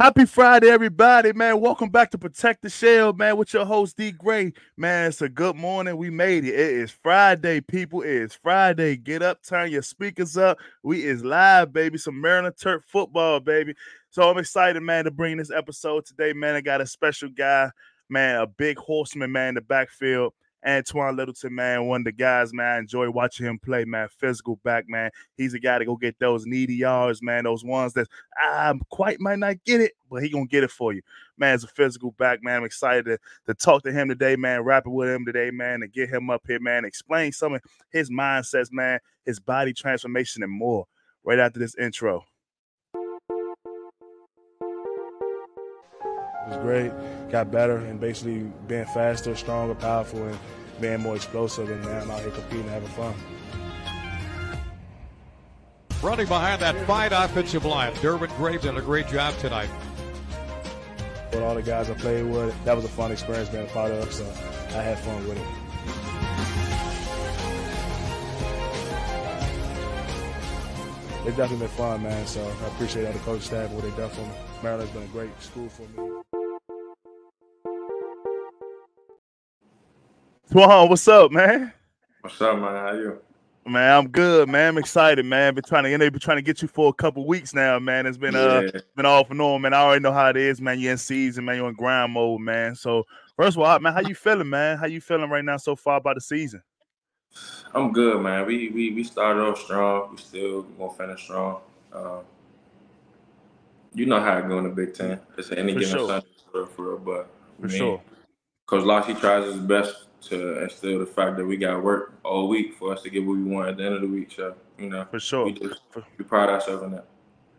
Happy Friday, everybody, man. Welcome back to Protect the Shell, man, with your host, Dee Gray. Man, it's a good morning. We made it. It is Friday, people. It is Friday. Get up, turn your speakers up. We is live, baby. Some Maryland Terp football, baby. So I'm excited, man, to bring this episode today, man. I got a special guy, man, a big horseman, man, in the backfield. Antwain Littleton, man, one of the guys, man. I enjoy watching him play, man. Physical back, man. He's a guy to go get those needy yards, man. Those ones that I quite might not get it, but he gonna get it for you, man. As a physical back, man. I'm excited to, to talk to him today, man. Rapping with him today, man, and get him up here, man. Explain some of his mindsets, man, his body transformation, and more. Right after this intro. Was great got better and basically being faster, stronger, powerful, and being more explosive. And now I'm out here competing and having fun. Running behind that fine offensive line, Derwin Graves did a great job tonight. With all the guys I played with, that was a fun experience being a part of, so I had fun with it. It's definitely been fun, man. So I appreciate all the coach staff what they've done for me. Maryland's been a great school for me. Twan, what's up, man? What's up, man? How you? Man, I'm good, man. I'm excited, man. Been trying to, you know, been trying to get you for a couple weeks now, man. It's been uh yeah. been off and on, man. I already know how it is, man. You're in season, man. You're in grind mode, man. So first of all, man, how you feeling, man? How you feeling right now so far about the season? I'm good, man. We we we started off strong. We still gonna finish strong. Um, you know how it go in the Big Ten. It's any for given sure. Sunday for, for but for sure. Coach Locke, he tries his best to instill the fact that we got work all week for us to get what we want at the end of the week. So you know, for sure, we, just, we pride ourselves in that.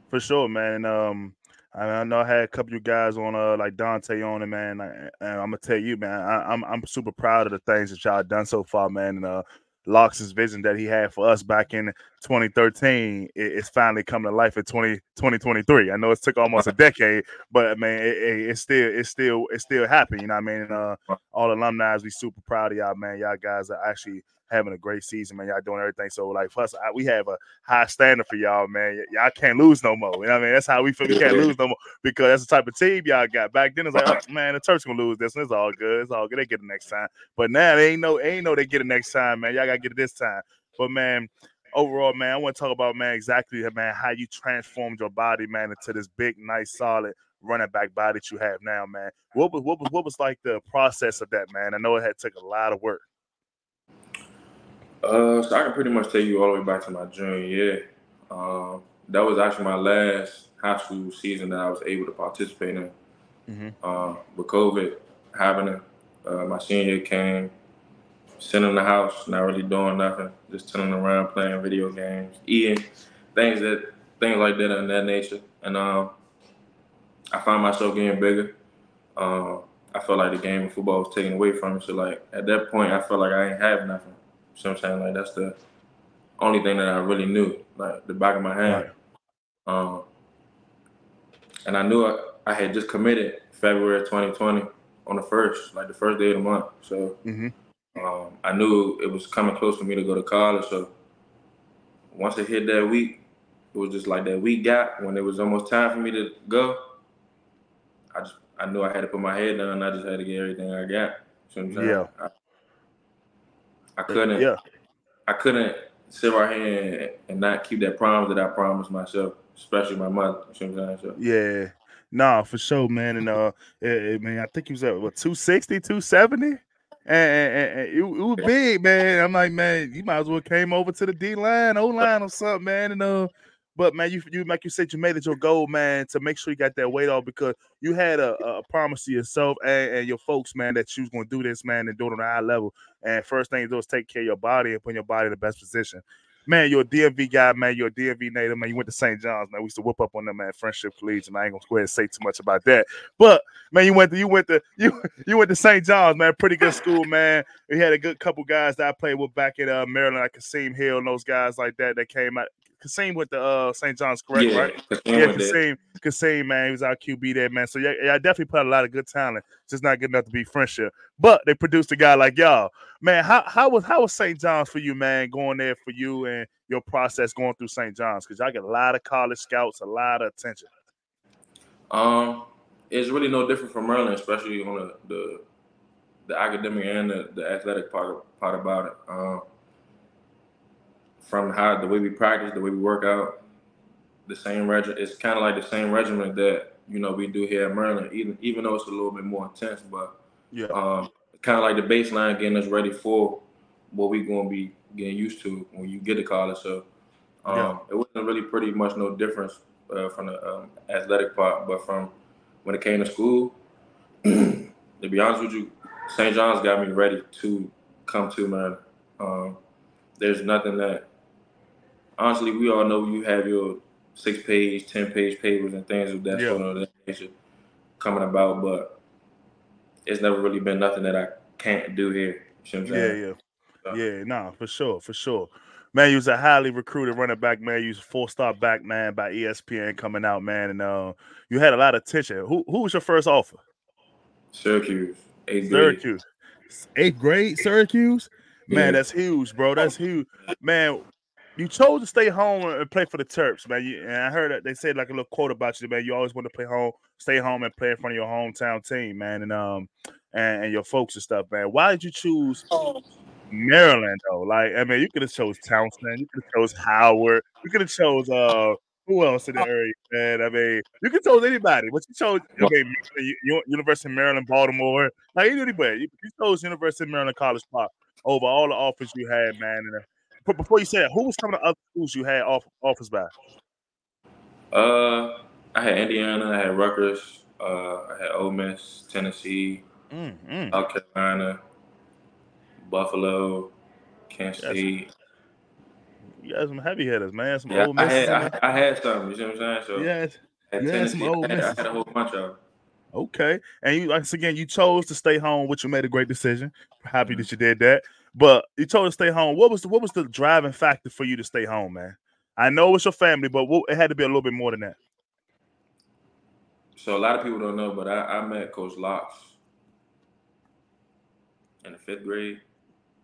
For sure, man. Um, I know I had a couple of you guys on, uh, like Dante on it, man. And I'm gonna tell you, man, I, am I'm, I'm super proud of the things that y'all done so far, man. And uh, Locke's vision that he had for us back in 2013 it's finally coming to life in 20, 2023. I know it took almost a decade, but man, it, it, it's still it's still it's still happening. You know what I mean? Uh, all alumni, we super proud of y'all, man. Y'all guys are actually having a great season, man. Y'all doing everything. So like for us, I, we have a high standard for y'all, man. Y- y'all can't lose no more. You know what I mean? That's how we feel. We can't lose no more because that's the type of team y'all got. Back then it's like, oh, man, the Terps gonna lose this, and it's all good. It's all good. They get it next time. But now they ain't no, ain't no they get it next time, man. Y'all gotta get it this time. But man, overall, man, I want to talk about man exactly, man, how you transformed your body, man, into this big, nice, solid running back body that you have now, man. What was what was what was like the process of that, man? I know it had took a lot of work. Uh, so I can pretty much take you all the way back to my junior year. Um, that was actually my last high school season that I was able to participate in. Mm-hmm. Uh, with COVID happening, uh, my senior year came, sitting in the house, not really doing nothing, just chilling around, playing video games, eating things that things like that in that nature. And um, I found myself getting bigger. Um, I felt like the game of football was taken away from me. So like at that point, I felt like I ain't have nothing. What I'm saying? Like that's the only thing that I really knew, like the back of my hand. Right. Um, and I knew I, I, had just committed February 2020 on the first, like the first day of the month. So mm-hmm. um, I knew it was coming close for me to go to college. So once it hit that week, it was just like that week gap when it was almost time for me to go. I just I knew I had to put my head down. I just had to get everything I got. Know yeah. I, I couldn't. Yeah. I couldn't sit right here and not keep that promise that I promised myself, especially my mother. You know? So. Yeah. Nah, for sure, man. And uh, I mean, I think he was at what 260, 270? And, and, and it, it, was big, man. I'm like, man, you might as well came over to the D line, O line, or something, man. And uh, but man, you you like you said, you made it your goal, man, to make sure you got that weight off because you had a, a promise to yourself and, and, your folks, man, that you was gonna do this, man, and do it on a high level. And first thing you do is take care of your body and put your body in the best position. Man, you're a DMV guy, man. You're a DMV native, man. You went to St. John's, man. We used to whoop up on them, man. Friendship Collegiate, and I ain't gonna go ahead and say too much about that. But man, you went to you went to you you went to St. John's, man. Pretty good school, man. We had a good couple guys that I played with back in uh, Maryland, like Kasim Hill and those guys like that that came out Kasim with the uh, St. John's, correct? Yeah, right? yeah, Kasim, Kasim, man, he was our QB there, man. So yeah, yeah, I definitely put a lot of good talent. Just not good enough to be friendship. But they produced a guy like y'all, man. How how was how was St. John's for you, man? Going there for you and your process going through St. John's because y'all get a lot of college scouts, a lot of attention. Um, it's really no different from Maryland, especially on the the, the academic and the, the athletic part part about it. Um, from how the way we practice, the way we work out, the same regimen. It's kind of like the same regimen that you know we do here at Maryland, even even though it's a little bit more intense. But yeah, um, kind of like the baseline, getting us ready for what we're going to be getting used to when you get to college. So um, yeah. it wasn't really pretty much no difference uh, from the um, athletic part, but from when it came to school, to be honest with you, St. John's got me ready to come to Maryland. Um, there's nothing that honestly we all know you have your six page, ten page papers and things of that yeah. sort of nature coming about, but it's never really been nothing that I can't do here. You know yeah, yeah. So. Yeah, nah, for sure, for sure. Man, you was a highly recruited running back, man. You was a four-star back, man, by ESPN coming out, man, and uh, you had a lot of attention. Who who was your first offer? Syracuse, eighth Syracuse, grade. eighth grade, Syracuse. Man, that's huge, bro. That's huge, man. You chose to stay home and play for the Terps, man. You, and I heard that they said like a little quote about you, man. You always want to play home, stay home, and play in front of your hometown team, man, and um, and, and your folks and stuff, man. Why did you choose Maryland though. Like, I mean, you could have chose Towson, you could have chose Howard, you could have chose uh who else in the area, man? I mean, you could chose anybody, but you chose mean, University of Maryland, Baltimore, like anybody. You, you chose University of Maryland College Park over all the offers you had, man. And uh, but before you said, who was some of the other schools you had off offers by? Uh, I had Indiana, I had Rutgers, uh, I had Ole Miss, Tennessee, mm-hmm. South Carolina, Buffalo, Kansas City. You got some heavy hitters, man. Some yeah, old I had, I, I, had some. You see what I'm saying? So yeah, you had some old I had, I had a whole bunch of. Them. Okay, and you once again you chose to stay home, which you made a great decision. Happy mm-hmm. that you did that, but you chose to stay home. What was the what was the driving factor for you to stay home, man? I know it's your family, but what, it had to be a little bit more than that. So a lot of people don't know, but I, I met Coach Locks in the fifth grade.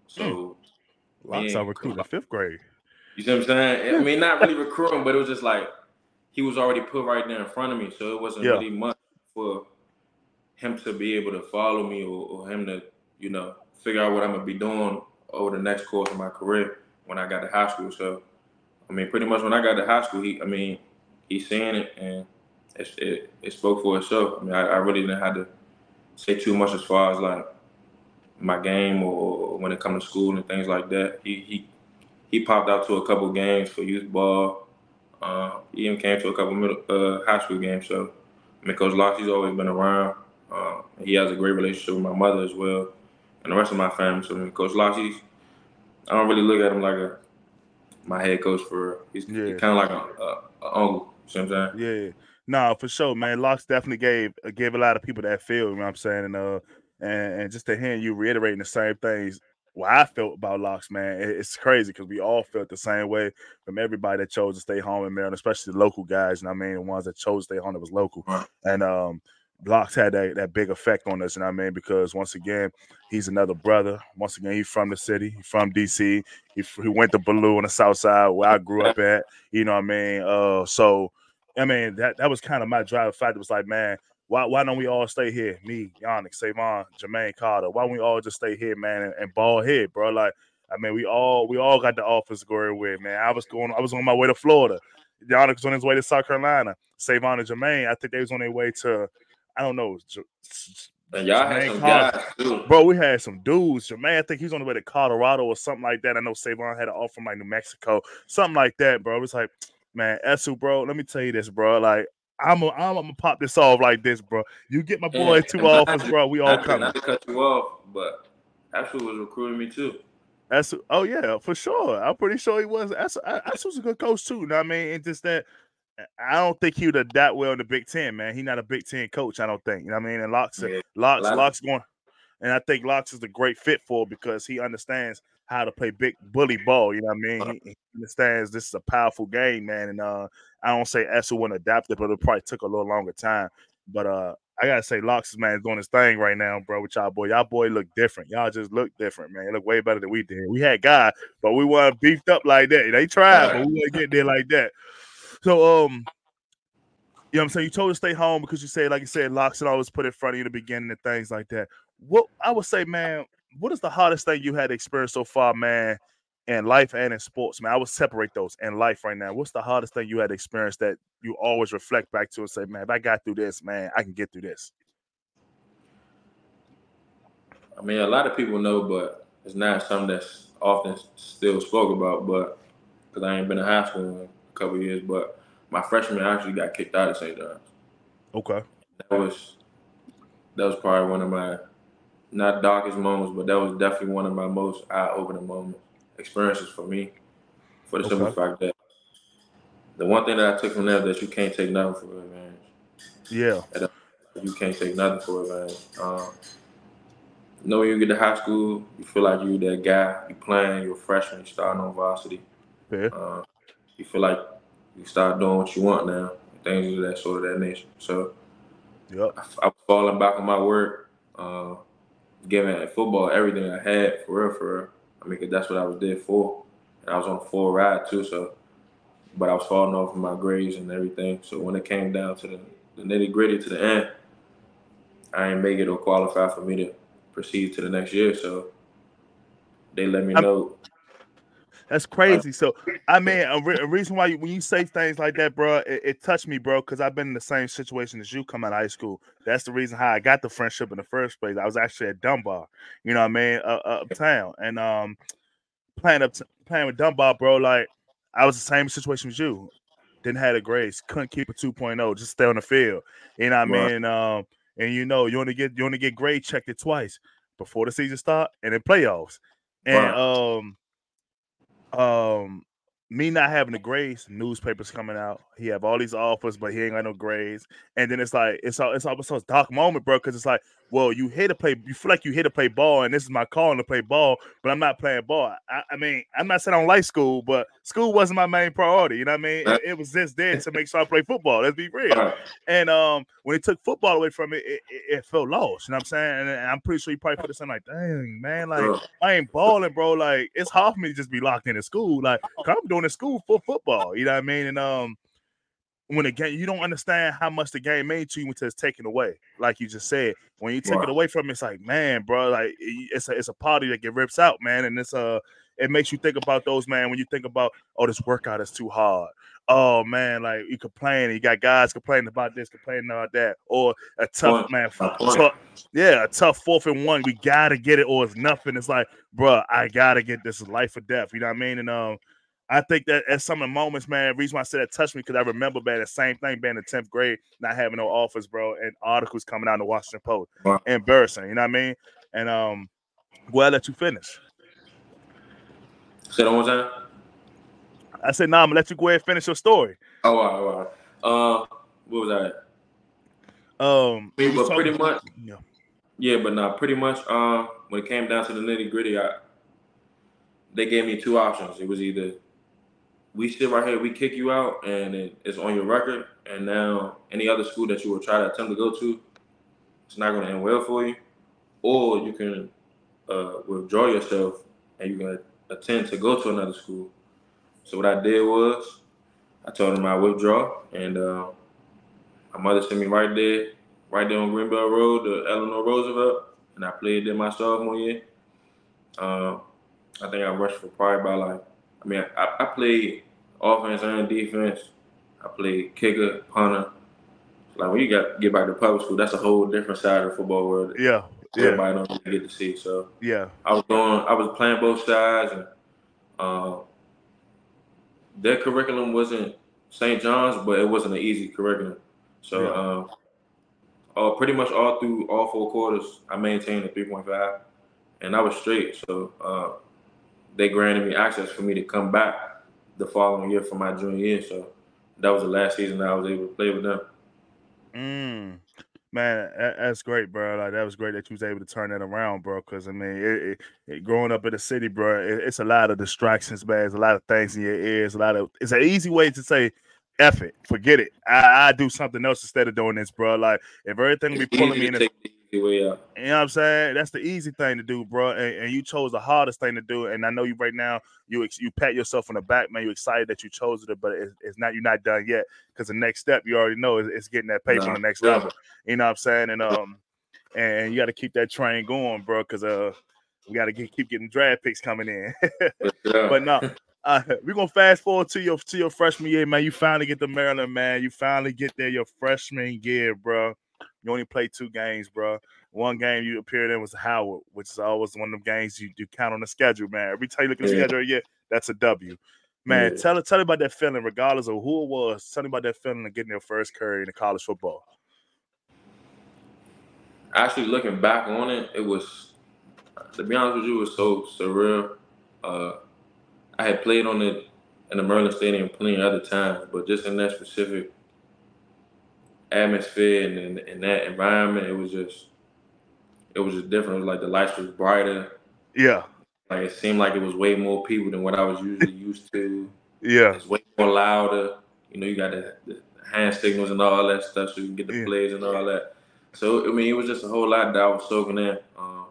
So mm. Locks are recruiting fifth grade. You see what I'm saying? I mean, not really recruiting, but it was just like he was already put right there in front of me, so it wasn't yeah. really much for him to be able to follow me or, or, him to, you know, figure out what I'm gonna be doing over the next course of my career when I got to high school. So, I mean, pretty much when I got to high school, he, I mean, he's seeing it and it, it, it spoke for itself. I mean, I, I really didn't have to say too much as far as like my game or when it comes to school and things like that. He he he popped out to a couple games for youth ball. Uh, he even came to a couple middle uh, high school games. So I mean, Coach Locksley's always been around. Uh, he has a great relationship with my mother as well, and the rest of my family. So Coach Locksley's, I don't really look at him like a my head coach for. He's, yeah. he's kind of like a, a, a uncle. You know what I'm saying? Yeah. No, for sure, man. Locks definitely gave gave a lot of people that feel. You know what I'm saying? And uh, and, and just to hear you reiterating the same things what I felt about locks, man, it's crazy because we all felt the same way from everybody that chose to stay home in Maryland, especially the local guys. And I mean, the ones that chose to stay home that was local. And um, Locks had that, that big effect on us, and I mean, because once again, he's another brother. Once again, he's from the city, he's from DC. He, he went to Ballou on the south side where I grew up at. You know what I mean? Uh, so I mean, that that was kind of my drive. factor. it was like, man, why why don't we all stay here? Me, Yannick, Savon, Jermaine Carter. Why don't we all just stay here, man, and, and ball here, bro? Like, I mean, we all we all got the office going with, man. I was going, I was on my way to Florida. Yannick was on his way to South Carolina. Savon and Jermaine, I think they was on their way to, I don't know. And y'all had some guys too. Bro, we had some dudes. Jermaine, I think he's on the way to Colorado or something like that. I know Savon had an offer from like New Mexico, something like that, bro. It's like, man, Edsall, bro, let me tell you this, bro. Like, I'm a, I'm gonna pop this off like this, bro. You get my boy two offers, bro. We all coming. Not to cut you off, but Edsall was recruiting me too. That's oh yeah, for sure. I'm pretty sure he was. That's Edsall was a good coach too. You know what I mean? And just that I don't think he would that well in the Big Ten, man. He's not a Big Ten coach, I don't think. You know what I mean? And Locks, yeah. Locks, Locks going, and I think Locks is a great fit for because he understands how to play big bully ball. You know what I mean? Uh-huh. He, he, understands this is a powerful game, man. And uh, I don't say Edsall wouldn't adapt it, but it probably took a little longer time. But uh, I gotta say, Locks man is doing his thing right now, bro. With y'all boy, y'all boy look different. Y'all just look different, man. It look way better than we did. We had guys, but we weren't beefed up like that. They tried, but we didn't get there like that. So um, You know what I'm saying? You told to stay home because you said, like you said, locks and always put in front of you in the beginning and things like that. What I would say, man, what is the hardest thing you had experienced so far, man, in life and in sports, man? I would separate those in life right now. What's the hardest thing you had experienced that you always reflect back to and say, man, if I got through this, man, I can get through this? I mean, a lot of people know, but it's not something that's often still spoke about. But because I ain't been in high school a couple years, but my freshman actually got kicked out of St. John's. Okay. That was that was probably one of my not darkest moments, but that was definitely one of my most eye-opening moments experiences for me. For the okay. simple fact that the one thing that I took from that that you can't take nothing for advantage. Yeah. You can't take nothing for advantage. Um, you know, when you get to high school, you feel like you're that guy. You playing, you're a freshman, you starting on varsity. Yeah. Uh, you feel like you start doing what you want now, things of that sort of that nature. So, yep. I, I was falling back on my work, uh, giving football everything I had for real, for real. I mean, cause that's what I was there for, and I was on a full ride too. So, but I was falling off of my grades and everything. So when it came down to the, the nitty gritty to the end, I ain't make it or qualify for me to proceed to the next year. So they let me know. That's crazy. So, I mean, a, re- a reason why you, when you say things like that, bro, it, it touched me, bro, because I've been in the same situation as you come out of high school. That's the reason how I got the friendship in the first place. I was actually at Dunbar, you know what I mean, uh, uptown, and um, playing up playing with Dunbar, bro. Like I was the same situation as you. Didn't have the grades, couldn't keep a 2.0, just stay on the field. You know what I mean? Um, and you know, you only get you only get grade checked it twice before the season start and in playoffs. And wow. um um me not having the grades, newspapers coming out. He have all these offers, but he ain't got no grades. And then it's like it's all it's almost a dark moment, bro, because it's like, well, you here to play, you feel like you here to play ball, and this is my calling to play ball, but I'm not playing ball. I, I mean, I'm not saying I don't like school, but school wasn't my main priority. You know what I mean? It, it was just there to make sure I play football. Let's be real. And um, when he took football away from it, it, it, it felt lost. You know what I'm saying? And, and I'm pretty sure he probably put this in like, dang man, like I ain't balling, bro. Like it's hard for me to just be locked in at school. Like I'm doing in school for football. You know what I mean? And um when the game you don't understand how much the game made to you until it's taken away. Like you just said, when you take wow. it away from it, it's like, man, bro, like it's a it's a party that get rips out, man, and it's a uh, it makes you think about those man when you think about oh this workout is too hard. Oh man, like you complain, you got guys complaining about this, complaining about that, or a tough man, tough, yeah, a tough fourth and one. We gotta get it, or it's nothing. It's like, bro, I gotta get this life or death. You know what I mean? And um, I think that at some of the moments, man, the reason why I said it touched me because I remember, man, the same thing being in 10th grade, not having no office, bro, and articles coming out in the Washington Post. Wow. Embarrassing, you know what I mean? And um, well, I let you finish. Say that one time. I said, nah, I'm gonna let you go ahead and finish your story. Oh, wow, wow. Uh, what was that? Um, I mean, but pretty much, yeah, yeah, but not nah, pretty much. Um, when it came down to the nitty gritty, I they gave me two options. It was either we sit right here, we kick you out, and it, it's on your record. And now any other school that you will try to attempt to go to, it's not going to end well for you. Or you can uh, withdraw yourself and you can attempt to go to another school. So what I did was I told them I withdraw, and uh, my mother sent me right there, right there on Greenbelt Road to Eleanor Roosevelt, and I played there my sophomore year. Uh, I think I rushed for probably about like I mean, I, I played offense and defense. I played kicker, punter. Like when you got get back to public school, that's a whole different side of the football world. Yeah, everybody don't really get to see. So yeah, I was going, I was playing both sides, and uh, their curriculum wasn't St. John's, but it wasn't an easy curriculum. So yeah. um, uh, pretty much all through all four quarters, I maintained a three point five, and I was straight. So uh, they granted me access for me to come back the following year for my junior year. So that was the last season that I was able to play with them. Mm. Man, that's great, bro. Like that was great that you was able to turn that around, bro. Because I mean, it, it, it, growing up in the city, bro, it's a lot of distractions, man. It's a lot of things in your ears. A lot of it's an easy way to say, "F it, forget it. I, I do something else instead of doing this, bro." Like if everything be pulling me in, the, way out. You know what I'm saying? That's the easy thing to do, bro. And, and, you chose the hardest thing to do. And I know you right now. You you pat yourself on the back, man. You're excited that you chose it, but it's, it's not. You're not done yet because the next step you already know is, is getting that paper no, on the next level. You know what I'm saying? And um, and you got to keep that train going, bro. Because uh, we got to keep getting draft picks coming in. But no, uh, we're gonna fast forward to your to your freshman year, man. You finally get to Maryland, man. You finally get there your freshman year, bro. You only played two games, bro. One game you appeared in was Howard, which is always one of them games you, you count on the schedule, man. Every time you look at the yeah. schedule, yeah, that's a W. Man, yeah. tell tell me about that feeling, regardless of who it was. Tell me about that feeling of getting your first curry in the college football. Actually, looking back on it, it was to be honest with you, it was so surreal. Uh, I had played on it in the Maryland Stadium plenty of other times, but just in that specific atmosphere and in, in, that environment, it was just it was just different. It was like the lights was brighter. Yeah. Like it seemed like it was way more people than what I was usually used to. Yeah. It's way more louder. You know, you got the, the hand signals and all that stuff, so you can get the yeah. plays and all that. So I mean, it was just a whole lot that I was soaking in um,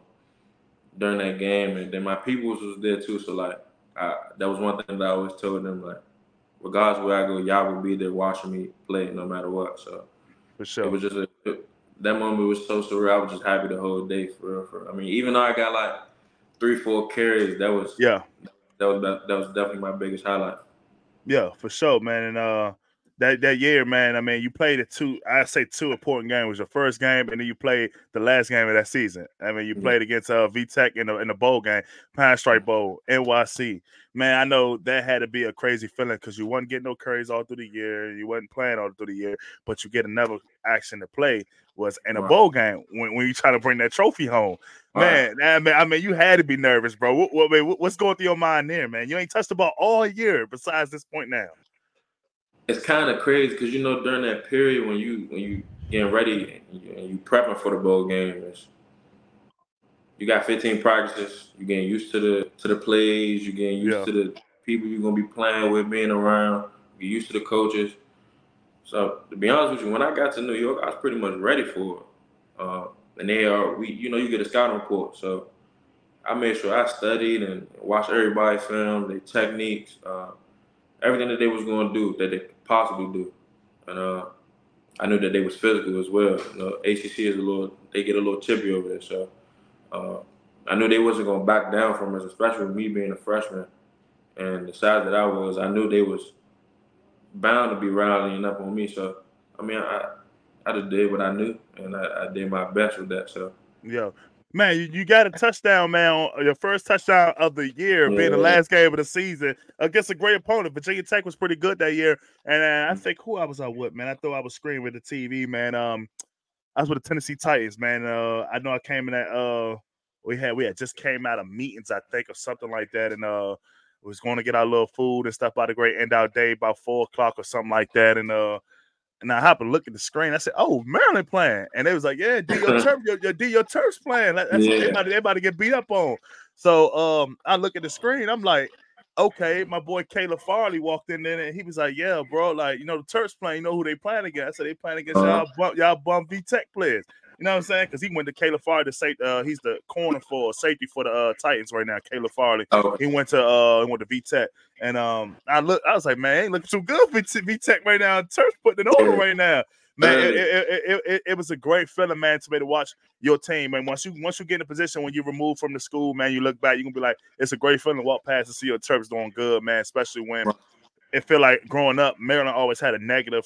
during that game, and then my people was there too. So like, I, that was one thing that I always told them, like, regardless where I go, y'all will be there watching me play no matter what. So for sure, it was just a, it, that moment was so surreal. I was just happy the whole day for real. For I mean, even though I got like three, four carries, that was yeah, that was that was definitely my biggest highlight. Yeah, for sure, man. And uh, that that year, man. I mean, you played it two. I say two important games. It was your first game, and then you played the last game of that season. I mean, you mm-hmm. played against uh, VTech in the in the bowl game, Pinstripe Bowl, NYC. Man, I know that had to be a crazy feeling because you wasn't getting no curries all through the year. You wasn't playing all through the year, but you get another action to play was in a right. bowl game when, when you try to bring that trophy home. Man, right. I mean, I mean, you had to be nervous, bro. What, what, what's going through your mind there, man? You ain't touched the ball all year besides this point now it's kind of crazy because you know during that period when you when you getting ready and you, and you prepping for the bowl game, you got 15 practices. You getting used to the to the plays. You getting used yeah. to the people you're gonna be playing with, being around. You used to the coaches. So to be honest with you, when I got to New York, I was pretty much ready for it. Uh, and they are we, you know, you get a scouting report. So I made sure I studied and watched everybody's film, their techniques, uh, everything that they was going to do that they possibly do. And uh, I knew that they was physical as well. You know, ACC is a little, they get a little chippy over there. So uh, I knew they wasn't going to back down from us, especially me being a freshman and the size that I was. I knew they was bound to be rallying up on me. So I mean, I I just did what I knew, and I, I did my best with that. So yeah, Man, you, got a touchdown, man. Your first touchdown of the year, yeah. being the last game of the season against a great opponent. Virginia Tech was pretty good that year, and uh, I mm. think who I was out with, man. I thought I was screaming with the TV, man. Um, I was with the Tennessee Titans, man. Uh, I know I came in at uh, we had we had just came out of meetings, I think, or something like that, and uh, was going to get our little food and stuff by the great end out day about four o'clock or something like that, and uh and I happened to look at the screen. I said, "Oh, Maryland playing," and they was like, "Yeah, D your turf, your, your D your turf's playing. That's yeah. everybody, everybody get beat up on." So um, I look at the screen. I'm like, "Okay." My boy Caleb Farley walked in there, and he was like, "Yeah, bro, like you know the Terps playing. You know who they playing against? I said they playing against uh-huh. y'all, bum, y'all bum V Tech players." You know what I'm saying? Because he went to Caleb Farley to say uh, he's the corner for safety for the uh, Titans right now. Caleb Farley. Oh. He went to uh he went to V Tech, and um I look I was like, man, ain't looking too good for V Tech right now. Terps putting it on right now. Man, it, it, it, it, was a great feeling, man, to be able to watch your team. And once you once you get in a position when you remove from the school, man, you look back, you're gonna be like, it's a great feeling to walk past and see your Terps doing good, man. Especially when it feel like growing up, Maryland always had a negative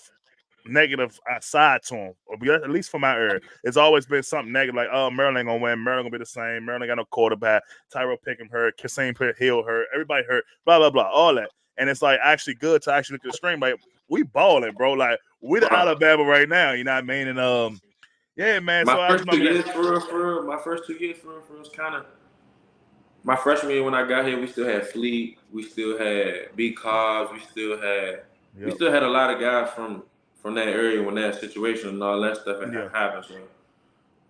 negative side to him, or at least for my area. It's always been something negative, like, oh, Maryland gonna win, Maryland gonna be the same, Maryland got no quarterback, Tyrrell Pigrome hurt, Kasim Hill hurt, everybody hurt, blah, blah, blah, all that. And it's like actually good to actually look at the screen, like, we balling, bro. Like, we the Alabama right now, you know what I mean? And um, yeah, man. My so first two years for real, for real, my first two years for real, for real was kind of my freshman year when I got here, we still had Fleet, we still had B Cobbs, we still had yep. we still had a lot of guys from from that area when that situation and all that stuff yeah. happened. So,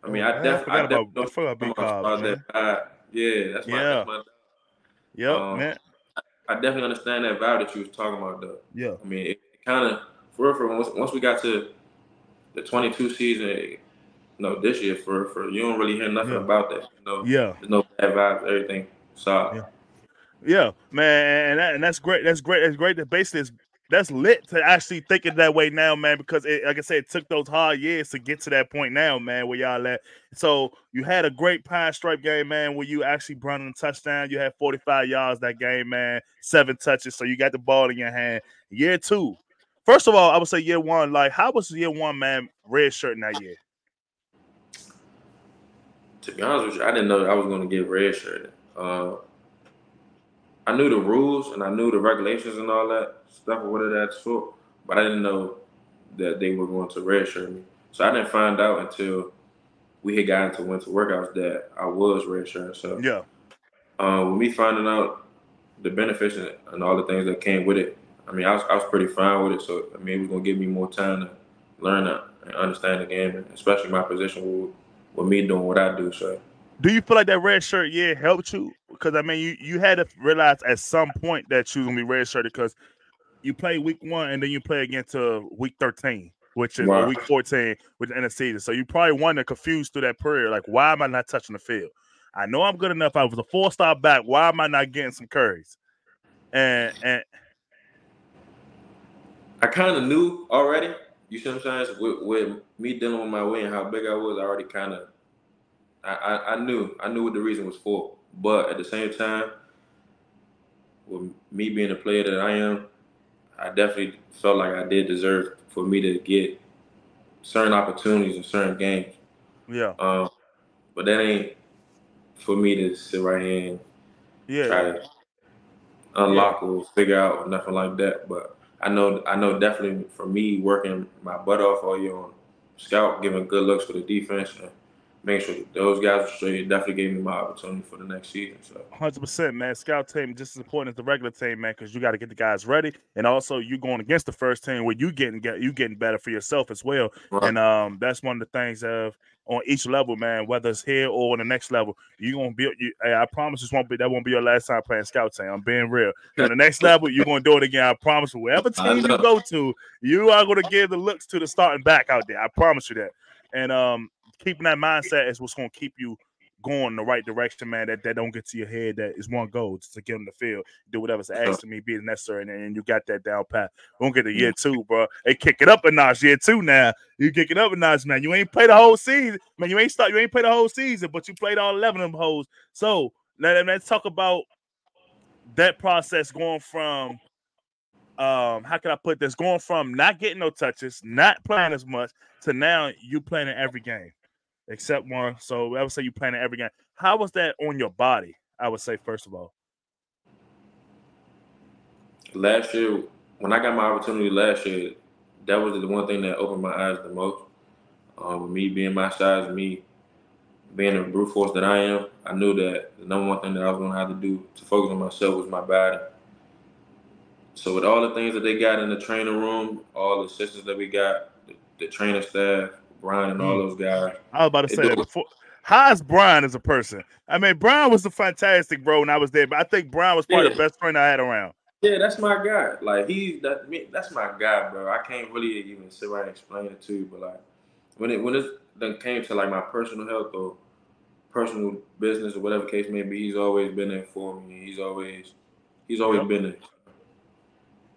I mean, oh, I, definitely, I, definitely, I forgot about, about that vibe. Yeah, that's my, yeah. That's my yep, um, man. I definitely understand that vibe that you was talking about, though. Yeah. I mean, it kind of for for once, once we got to the 22 season, it, no, this year for for you don't really hear nothing yeah. about that. You know, yeah, there's no bad vibes, everything. So yeah. yeah, man, and, that, and that's great. That's great. That's great. That basically is that's lit to actually think it that way now, man. Because it, like I said, it took those hard years to get to that point now, man. Where y'all at? So you had a great Pinstripe game, man. Where you actually brought in a touchdown. You had 45 yards that game, man. Seven touches. So you got the ball in your hand. Year two. First of all, I would say year one. Like, how was year one, man? Red shirt in that year. To be honest with you, I didn't know I was going to get red shirt. Uh, I knew the rules and I knew the regulations and all that stuff or whatever that sort, but I didn't know that they were going to redshirt me. So I didn't find out until we had gotten to winter workouts that I was redshirt. So yeah, um, with me finding out the benefits and all the things that came with it, I mean, I was, I was pretty fine with it. So I mean, it was gonna give me more time to learn and understand the game, and especially my position with, with me doing what I do. So do you feel like that red shirt yeah helped you? Because I mean, you you had to realize at some point that you was gonna be red shirted because you play week one and then you play again to uh, week thirteen, which is wow. week fourteen with the end of season. So you probably wonder confused through that period, like why am I not touching the field? I know I'm good enough. I was a four star back. Why am I not getting some curries? And and I kind of knew already. You see what I'm saying? With, with me dealing with my weight and how big I was, I already kind of I, I, I knew I knew what the reason was for. But at the same time, with me being the player that I am, I definitely felt like I did deserve for me to get certain opportunities in certain games. Yeah. Um, but that ain't for me to sit right here and yeah. try to unlock yeah. or figure out or nothing like that. But I know I know definitely for me working my butt off all year on scout, giving good looks for the defense and make sure those guys were straight. definitely gave me my opportunity for the next season. So, hundred percent, man. Scout team just as important as the regular team, man, because you got to get the guys ready, and also you going against the first team where you getting get you getting better for yourself as well. Right. And um, that's one of the things of on each level, man. Whether it's here or on the next level, you gonna be. You, hey, I promise this won't be that won't be your last time playing scout team. I'm being real. On the next level, you're gonna do it again. I promise. Whatever team you go to, you are gonna give the looks to the starting back out there. I promise you that. And um, keeping that mindset is what's going to keep you going the right direction, man. That that don't get to your head. That is one goal to get on the field, do whatever's asked of me, be necessary, and, and you got that down pat. Won't get to year two, bro. They kick it up a notch. Year two now, you kick it up a notch, man. You ain't play the whole season, man. You ain't start. You ain't play the whole season, but you played all eleven of them hoes. So let, let's talk about that process going from um, how can I put this? Going from not getting no touches, not playing as much, to now you playing in every game except one. So I would say you playing every game. How was that on your body? I would say first of all. Last year, when I got my opportunity last year, that was the one thing that opened my eyes the most. Um, me being my size, me being the brute force that I am, I knew that the number one thing that I was going to have to do to focus on myself was my body. So with all the things that they got in the training room, all the systems that we got, the, the training staff, Brian and all mm. those guys. I was about to say that before. How's Brian as a person? I mean, Brian was a fantastic bro when I was there, but I think Brian was probably yeah. the best friend I had around. Yeah, that's my guy. Like he's that that's my guy, bro. I can't really even sit right and explain it to you, but like when it when it then came to like my personal health or personal business or whatever case may be, he's always been there for me. He's always he's always yep. been there.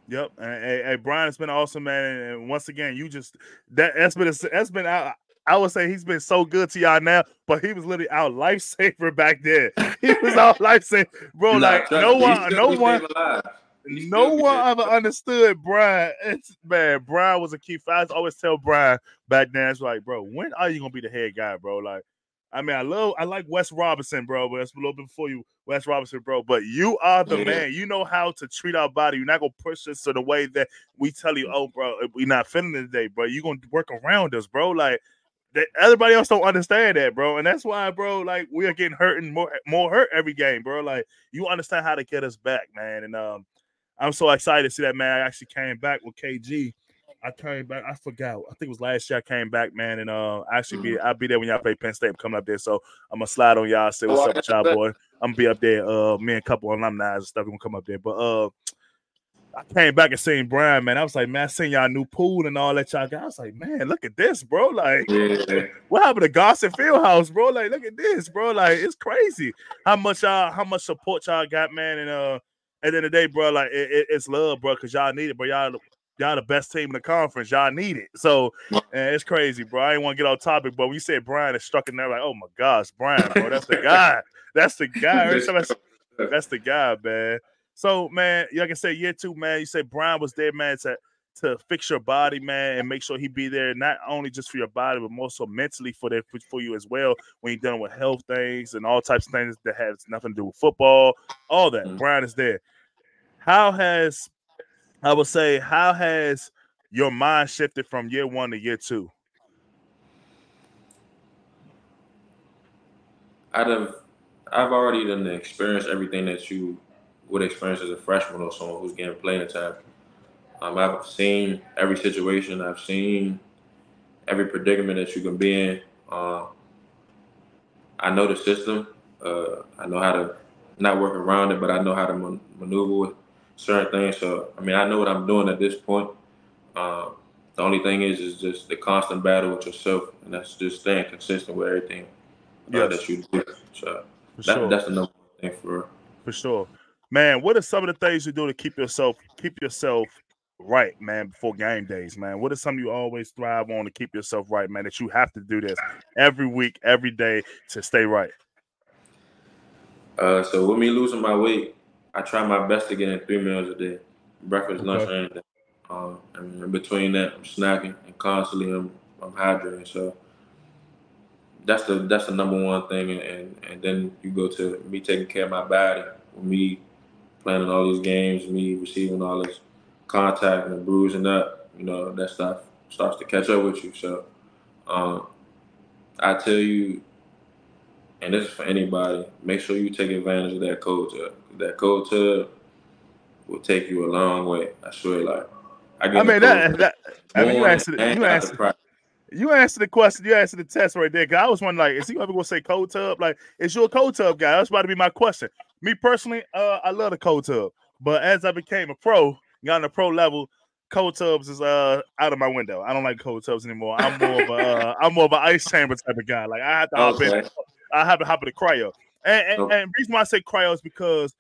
Yep. And, hey, hey, Brian, it's been awesome, man. And once again, you just that that's been that's been I, I would say he's been so good to y'all now, but he was literally our lifesaver back then. He was our lifesaver, bro. like no one, no one, no one ever understood Brian. It's man, Brian was a key. I always tell Brian back then, it's like, bro, when are you gonna be the head guy, bro? Like, I mean, I love, I like Wes Robinson, bro, but that's a little bit before you, Wes Robinson, bro. But you are the yeah. man. You know how to treat our body. You're not gonna push us to the way that we tell you, oh, bro, we're not feeling it today, bro. You're gonna work around us, bro. Like that, everybody else don't understand that, bro. And that's why, bro, like we are getting hurt and more, more hurt every game, bro. Like you understand how to get us back, man. And um, I'm so excited to see that man. I actually came back with KG I came back. I forgot. I think it was last year. I came back, man, and uh, actually be mm-hmm. I'll be there when y'all play Penn State. I'm coming up there, so I'm gonna slide on y'all. Say what's oh, up with y'all, boy. I'm gonna be up there. Uh, me and a couple alumni and stuff. Gonna come up there, but uh, I came back and seen Brian, man. I was like, man, I seen y'all new pool and all that y'all got. I was like, man, look at this, bro. Like, Yeah. what happened to Gossett Fieldhouse, bro? Like, look at this, bro. Like, it's crazy how much y'all, how much support y'all got, man. And uh, at the end of the day, bro, like it, it- it's love, bro, because y'all need it, bro. Y'all, y'all the best team in the conference. Y'all need it. So, it's crazy, bro. I didn't want to get off topic, but when you said Brian, is struck in there like, oh my gosh, Brian, bro, that's the guy. That's the guy. Every time I see- that's the guy, man. So, man, like I said, year two, man. You said Brian was there, man, to to fix your body, man, and make sure he be there not only just for your body, but more so mentally for that for you as well. When you're dealing with health things and all types of things that has nothing to do with football, all that. Mhm. Brian is there. How has I would say how has your mind shifted from year one to year two? I'd have, I've already done experienced everything that you would experience as a freshman or someone who's getting playing time. Um, I've seen every situation. I've seen every predicament that you can be in. Uh, I know the system. Uh, I know how to not work around it, but I know how to man- maneuver certain things. So, I mean, I know what I'm doing at this point. Um, the only thing is, is just the constant battle with yourself, and that's just staying consistent with everything uh, Yes. that you do. So that, sure. that's the number one thing for. For sure. Man, what are some of the things you do to keep yourself keep yourself right, man, before game days, man? What is something you always thrive on to keep yourself right, man? That you have to do this every week, every day to stay right. Uh, so with me losing my weight, I try my best to get in three meals a day, breakfast, lunch, Okay. and dinner. Um, and in between that, I'm snacking and constantly I'm, I'm hydrating. So that's the that's the number one thing. And, and and then you go to me taking care of my body, me playing all these games, me receiving all this contact and bruising up. You know that stuff starts to catch up with you. So um, I tell you and this is for anybody. Make sure you take advantage of that cold. That cold tub will take you a long way. I swear. Like I, I mean that, that I mean you answered it. You answered you answered the question, you answered the test right there. Cause I was wondering, like, is he ever gonna say cold tub? Like, is you a cold tub guy? That's about to be my question. Me personally, uh, I love the cold tub, but as I became a pro, got on the pro level, cold tubs is uh out of my window. I don't like cold tubs anymore. I'm more of a uh, I'm more of an ice chamber type of guy. Like I have to hop in Okay. I have to hop in the cryo. And, and, Okay. and the reason why I say cryo is because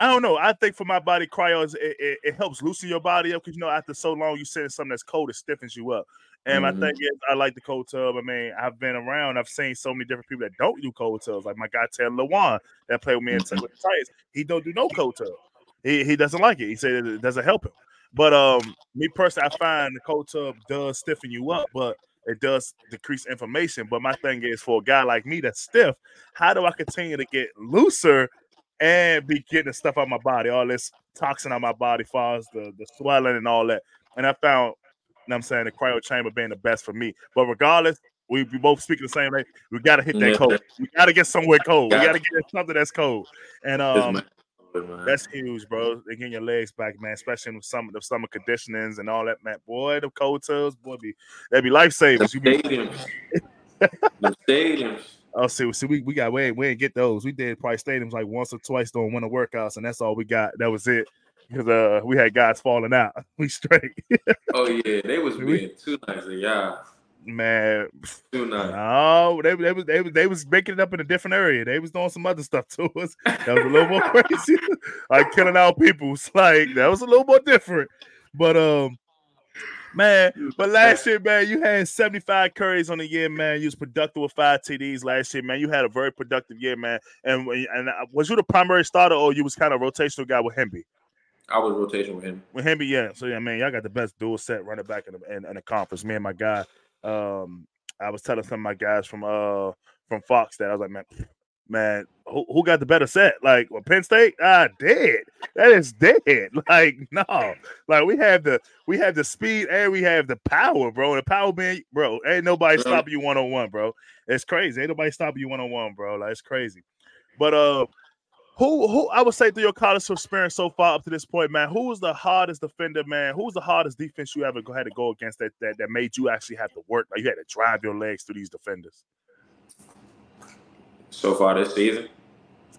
I don't know. I think for my body, cryo is it, it, it helps loosen your body up because you know after so long you sit in something that's cold, it stiffens you up. And Mhm. my thing is, I like the cold tub. I mean, I've been around. I've seen so many different people that don't do cold tubs. Like my guy Ted Lewan that played with me in with the Titans. He don't do no cold tub. He he doesn't like it. He said it doesn't help him. But um, me personally, I find the cold tub does stiffen you up, but it does decrease inflammation. But my thing is for a guy like me that's stiff, how do I continue to get looser and be getting the stuff out my body, all this toxin out my body, far as the, the swelling and all that. And I found, you know what I'm saying, the cryo chamber being the best for me. But regardless, we, we both speaking the same way. We gotta hit that Yeah. cold. We gotta get somewhere cold. We Got gotta get something that's cold. And um, man. that's huge, bro. They getting your legs back, man. Especially with some of the summer conditionings and all that, man. Boy, the cold tubs, boy, be they be lifesavers. Be stadiums. Them stadiums. oh, see, see, we, we got we ain't, we ain't get those. We did probably stadiums like once or twice during winter workouts, and that's all we got. That was it. Because uh, we had guys falling out. We straight, Oh yeah, they was being too nice. Yeah, man. No, they, they was they was they was making it up in a different area. They was doing some other stuff to us. That was a little more crazy, like killing our peoples. Like that was a little more different. But um, man, but last year, man, you had 75 curries on the year, man. You was productive with five TDs last year, man. You had a very productive year, man. And and uh, was you the primary starter or you was kind of rotational guy with Hemby? I was rotation with him. With Hemby, yeah. So yeah, man, y'all got the best dual set running back in the in, in the conference. Me and my guy, um, I was telling some of my guys from uh from Fox that I was like, man, man, who, who got the better set? Like well, Penn State? Ah, dead. That is dead. Like no, like we have the we have the speed and we have the power, bro. The power being, bro, ain't nobody stopping you one on one, bro. It's crazy. Ain't nobody stopping you one on one, bro. Like it's crazy. But uh, who who I would say through your college experience so far up to this point, man, who was the hardest defender, man? Who was the hardest defense you ever go- had to go against that that, that made you actually have to work? Like you had to drive your legs through these defenders. So far this season,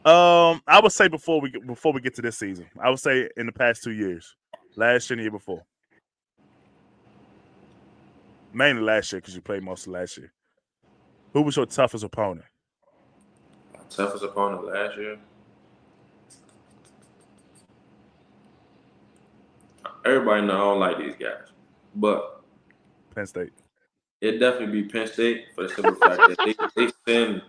Um, I would say before we get before we get to this season, I would say in the past two years. Last year and the year before. Mainly last year because you played most of last year. Who was your toughest opponent? toughest opponent last year. Everybody know I don't like these guys, but Penn State. It definitely be Penn State for the simple fact that they, they send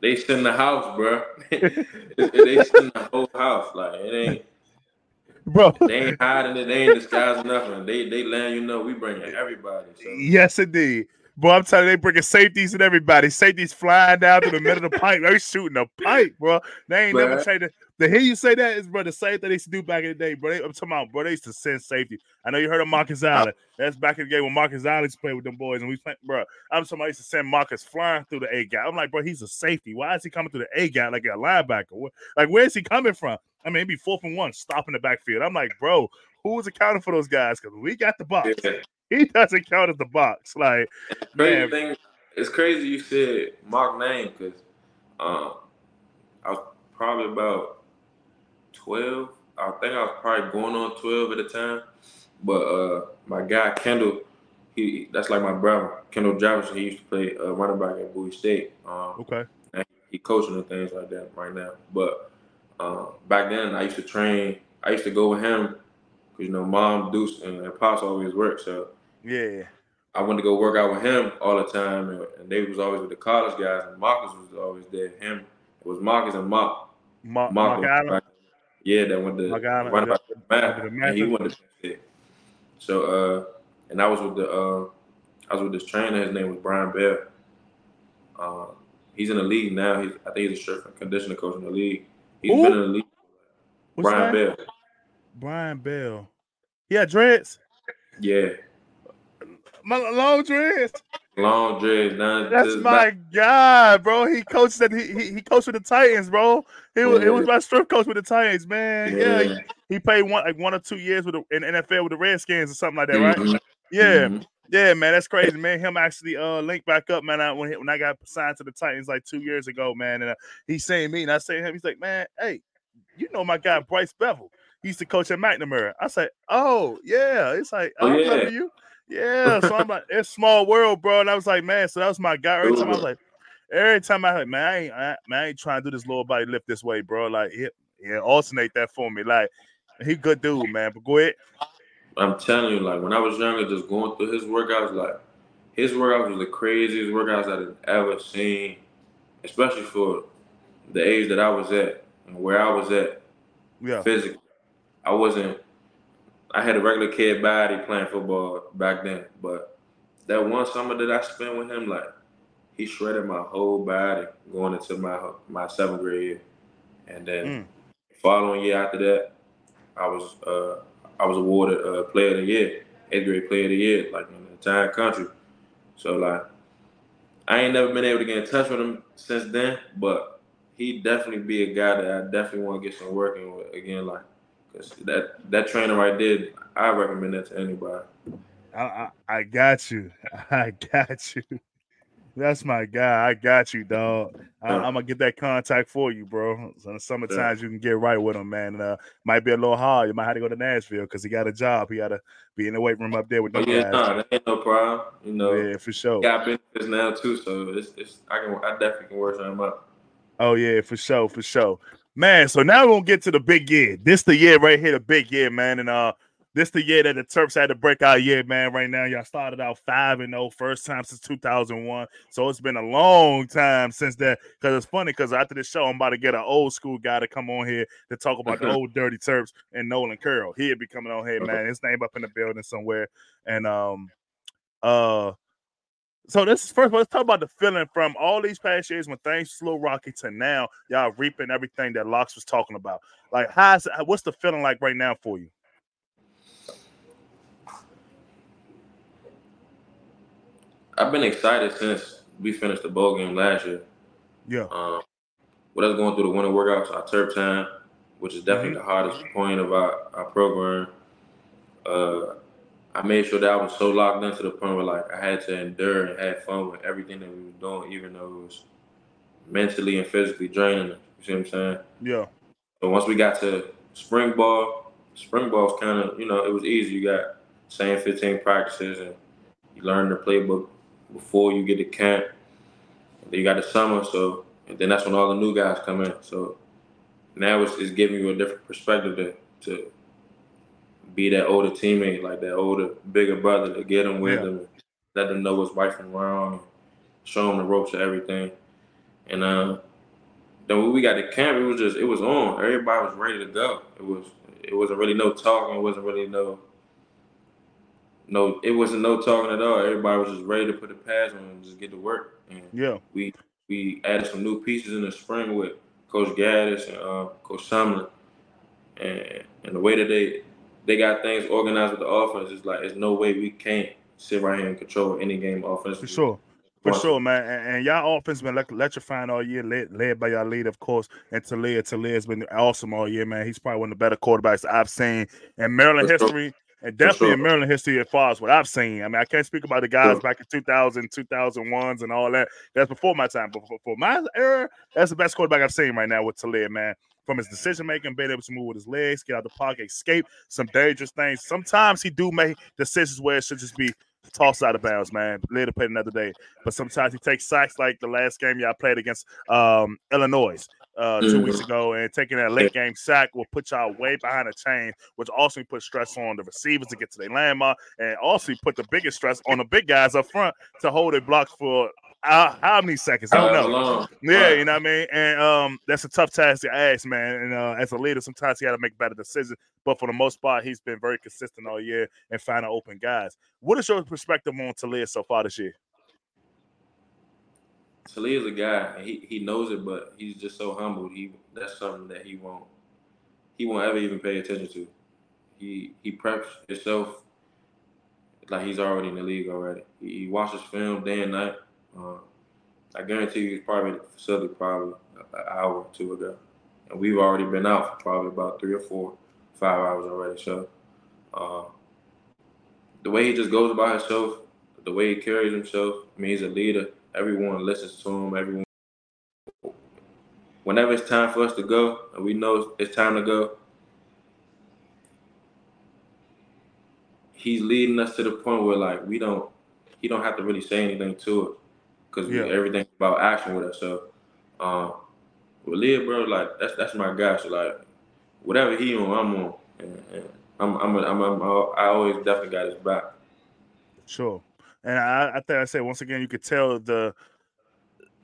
they send the house, bro. they send the whole house. Like it ain't bro. They ain't hiding it. They ain't disguising nothing. They they letting you know we bringing everybody. So. Yes, indeed. Boy, I'm telling you, they bringing safeties and everybody. Safeties flying down to the middle of the pipe. They shooting a pipe, bro. They ain't never changed it. To hear you say that is, bro, the same thing they used to do back in the day, bro. They, I'm talking about, bro, they used to send safety. I know you heard of Marcus Allen. That's back in the game when Marcus Allen used to play with them boys, and we play, bro. I'm somebody used to send Marcus flying through the A gap. I'm like, bro, he's a safety. Why is he coming through the A gap like a linebacker? Like, where is he coming from? I mean, he be fourth and one, stopping the backfield. I'm like, bro, who's accounting for those guys? Because we got the box. Yeah. He doesn't count as the box. Like, man. Thing, it's crazy you said Mark name because um, I was probably about 12. I think I was probably going on 12 at the time. But uh, my guy Kendall, he that's like my brother, Kendall Jefferson. He used to play uh, running back at Bowie State. Um, okay. And he coaching and things like that right now. But uh, back then, I used to train. I used to go with him because you know, mom, Deuce, and, and Pops always work. So yeah, I went to go work out with him all the time, and, and they was always with the college guys, and Marcus was always there. Him, it was Marcus and Mark. Mark, Mark, Mark yeah, that went to Mark run about the math, and he went to So, uh, and I was with the, uh, I was with this trainer. His name was Brian Bell. Uh, he's in the league now. He's, I think he's a strength and conditioning coach in the league. He's Ooh. been in the league. What's Brian Bell. Brian Bell. Yeah, dreads. Yeah. My long dreads. Long dreads. That's my guy, bro. He coached that. He, he, he coached with the Titans, bro. He was, yeah. was my strength coach with the Titans, man. Yeah, yeah he, he, played one like one or two years with the, in NFL with the Redskins or something like that, right? Mm-hmm. Yeah. Mm-hmm. Yeah, man, that's crazy, man. Him actually uh linked back up, man. I, when when I got signed to the Titans like two years ago, man, and uh, he's saying me, and I say him, he's like, man, hey, you know my guy Bryce Bevel. He used to coach at McNamara. I said, oh yeah, it's like oh, I remember yeah. you. Yeah, so I'm like, it's small world, bro. And I was like, man, so that was my guy. Every time I was like, every time I like, man, I ain't, I, man, I ain't trying to do this lower body lift this way, bro. Like, yeah, yeah, alternate that for me. Like, he good dude, man. But go ahead. I'm telling you, like when I was younger, just going through his workouts, like his workouts was the craziest workouts I've ever seen, especially for the age that I was at and where I was at. Yeah. Physically, I wasn't. I had a regular kid body playing football back then, but that one summer that I spent with him, like he shredded my whole body going into my my seventh grade year, and then mm. following year after that, I was uh, I was awarded uh, Player of the Year, eighth grade Player of the Year, like in the entire country. So like, I ain't never been able to get in touch with him since then, but he definitely be a guy that I definitely want to get some working with again. Like, that that trainer right there, I recommend that to anybody. I, I, I got you. I got you. That's my guy. I got you, dog. I, am gonna get that contact for you, bro. So in the summertime, yeah. you can get right with him, man. Uh, might be a little hard. You might have to go to Nashville because he got a job. He got to be in the weight room up there with oh, yeah, guys. No, that ain't no problem. You know, yeah, for sure. Got business now too, so it's, it's I can I definitely can work on him up. Oh yeah, for sure, for sure, man. So now we're gonna get to the big year. This the year right here, the big year, man. And uh, this the year that the Terps had to break out year, man. Right now, y'all started out five and 0, first time since 2001. So it's been a long time since that. Because it's funny, because after this show, I'm about to get an old school guy to come on here to talk about the old dirty Terps and Nolan Curl. He'll be coming on here, man. His name up in the building somewhere. And um, uh, so this is first. Let's talk about the feeling from all these past years when things slow rocky to now. Y'all reaping everything that Locks was talking about. Like, how's what's the feeling like right now for you? I've been excited since we finished the bowl game last year. Yeah. Um, with us going through the winter workouts, our turf time, which is definitely mm-hmm. the hardest point of our, our program. Uh, I made sure that I was so locked into the point where like I had to endure and have fun with everything that we were doing, even though it was mentally and physically draining. You see what I'm saying? Yeah. So once we got to spring ball, spring ball was kind of you know it was easy. You got same 15 practices and you learn the playbook before you get to camp. Then you got the summer, so and then that's when all the new guys come in. So now it's, it's giving you a different perspective to, to be that older teammate, like that older, bigger brother to get them with yeah. them, let them know what's right from wrong, show them the ropes of everything. And uh, then when we got to camp, it was just it was on. Everybody was ready to go. It was it wasn't really no talking. It wasn't really no no. It wasn't no talking at all. Everybody was just ready to put the pads on and just get to work. And yeah, we we added some new pieces in the spring with Coach Gattis and uh, Coach Sumlin, and and the way that they they got things organized with the offense is like there's no way we can't sit right here and control any game offense. For sure. For sure, man. And, and y'all offense been electrifying all year, led, led by y'all lead, of course. And Taulia has been awesome all year, man. He's probably one of the better quarterbacks I've seen in Maryland For history. Sure. And definitely sure. in Maryland history as far as what I've seen. I mean, I can't speak about the guys sure. back in 2000, 2001s and all that. That's before my time. But for, my era, that's the best quarterback I've seen right now with Taulia, man from his decision making, being able to move with his legs, get out the pocket, escape some dangerous things. Sometimes he do make decisions where it should just be tossed out of bounds, man. Later play another day. But sometimes he takes sacks like the last game y'all played against um, Illinois. Uh, 2 mm-hmm. weeks ago, and taking that late game sack will put y'all way behind the chain, which also put stress on the receivers to get to their landmark, and also put the biggest stress on the big guys up front to hold their blocks for uh, how many seconds? I don't know. Yeah, you know what I mean. And um, that's a tough task to ask, man. And uh, as a leader, sometimes he got to make better decisions. But for the most part, he's been very consistent all year and finding open guys. What is your perspective on Taulia so far this year? Taulia's a guy. He he knows it, but he's just so humble. He that's something that he won't he won't ever even pay attention to. He he preps himself like he's already in the league already. He, he watches film day and night. Uh, I guarantee you, he's probably at the facility probably an hour or two ago, and we've already been out for probably about three or four, five hours already. So, uh, the way he just goes about himself, the way he carries himself, I mean, he's a leader. Everyone listens to him. Everyone. Whenever it's time for us to go, and we know it's time to go, he's leading us to the point where like we don't, he don't have to really say anything to it because yeah. everything's about action with us. So, um, with Leah, bro, like that's that's my guy. So like, whatever he on, I'm on, and, and I'm I'm, I'm, I'm I always definitely got his back. Sure, and I, I think I said once again, you could tell the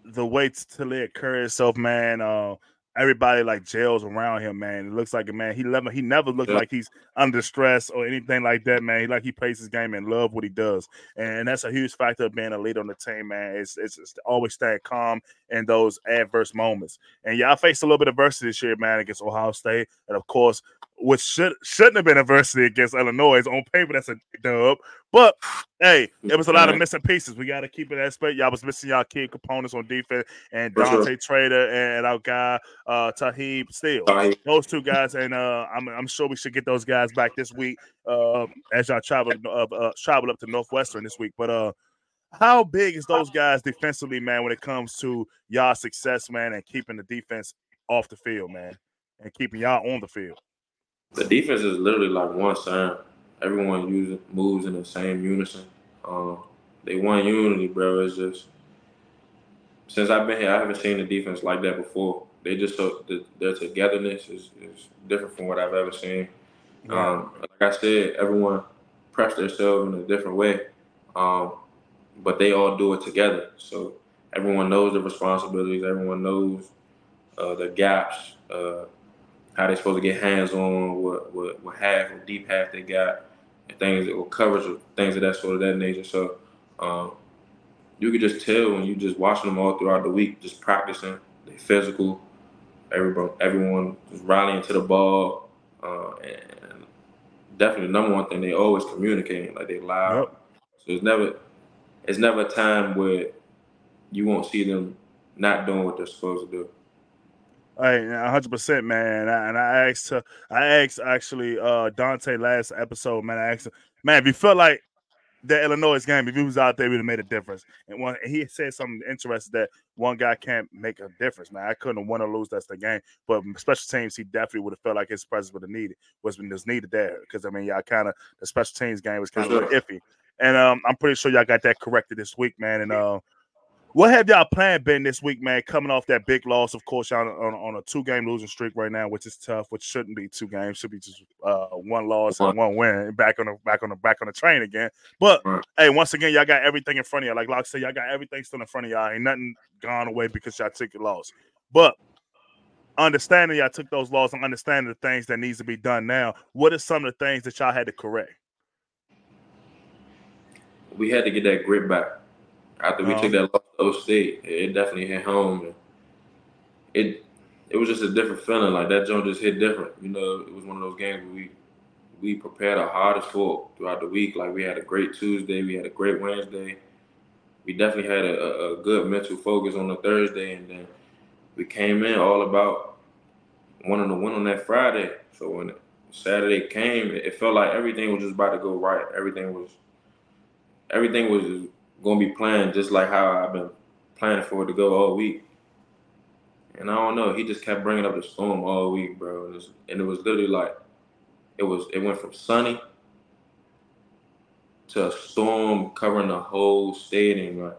the way to carry itself, man. Uh, everybody like jails around him, man. It looks like a man. He never he never looked yeah. like he's under stress or anything like that, man. He, like he plays his game and love what he does, and that's a huge factor of being a leader on the team, man. It's it's, it's always staying calm in those adverse moments. And y'all faced a little bit of adversity this year, man, against Ohio State, and of course which should shouldn't have been adversity against Illinois. On paper, that's a dub. But hey, it was a lot of missing pieces. We got to keep it that split. Y'all was missing y'all key components on defense, and Dante sure. Trader and our guy uh Tarheeb Still. Those two guys, and uh, I'm I'm sure we should get those guys back this week uh, as y'all travel uh, uh, travel up to Northwestern this week. But uh, how big is those guys defensively, man, when it comes to y'all success, man, and keeping the defense off the field, man, and keeping y'all on the field? The defense is literally like one sound. Everyone uses moves in the same unison. Um, they want unity, bro. It's just since I've been here, I haven't seen the defense like that before. They just so their togetherness is, is different from what I've ever seen. Yeah. Um, like I said, everyone press themselves in a different way, um, but they all do it together. So everyone knows the responsibilities. Everyone knows uh, the gaps. Uh, how they're supposed to get hands on, what what, what half or deep half they got, and things or coverage or things of that sort of that nature. So um, you could just tell when you just watching them all throughout the week, just practicing, they physical, everyone everyone just rallying to the ball, uh, and definitely the number one thing they always communicating, like they loud. Yep. So it's never it's never a time where you won't see them not doing what they're supposed to do. Hey, hundred percent, man. And I asked, I asked actually uh Dante last episode, man. I asked, him, man, if you felt like the Illinois game, if he was out there, he would have made a difference. And one, he said something interesting that one guy can't make a difference. Man, I couldn't win or lose. That's the game. But special teams, he definitely would have felt like his presence would have needed was was needed there. Because I mean, y'all kind of the special teams game was kind of iffy. And um, I'm pretty sure y'all got that corrected this week, man. And uh, what have y'all plan been this week, man? Coming off that big loss, of course, y'all on, on a two game losing streak right now, which is tough. Which shouldn't be two games, should be just uh, one loss and one win. Back on the back on the back on the train again. But right. hey, once again, y'all got everything in front of you. Like Locke said, y'all got everything still in front of y'all. Ain't nothing gone away because y'all took a loss. But understanding y'all took those losses and understanding the things that needs to be done now. What are some of the things that y'all had to correct? We had to get that grit back after we took that loss to O State, it definitely hit home. And it it was just a different feeling. Like that joint just hit different. You know, it was one of those games where we we prepared our hardest for throughout the week. Like we had a great Tuesday, we had a great Wednesday. We definitely had a, a good mental focus on the Thursday, and then we came in all about wanting to win on that Friday. So when Saturday came, it felt like everything was just about to go right. Everything was everything was gonna be playing just like how I've been planning for it to go all week. And I don't know, he just kept bringing up the storm all week, bro. And, and it was literally like, it was it went from sunny to a storm covering the whole stadium. Like,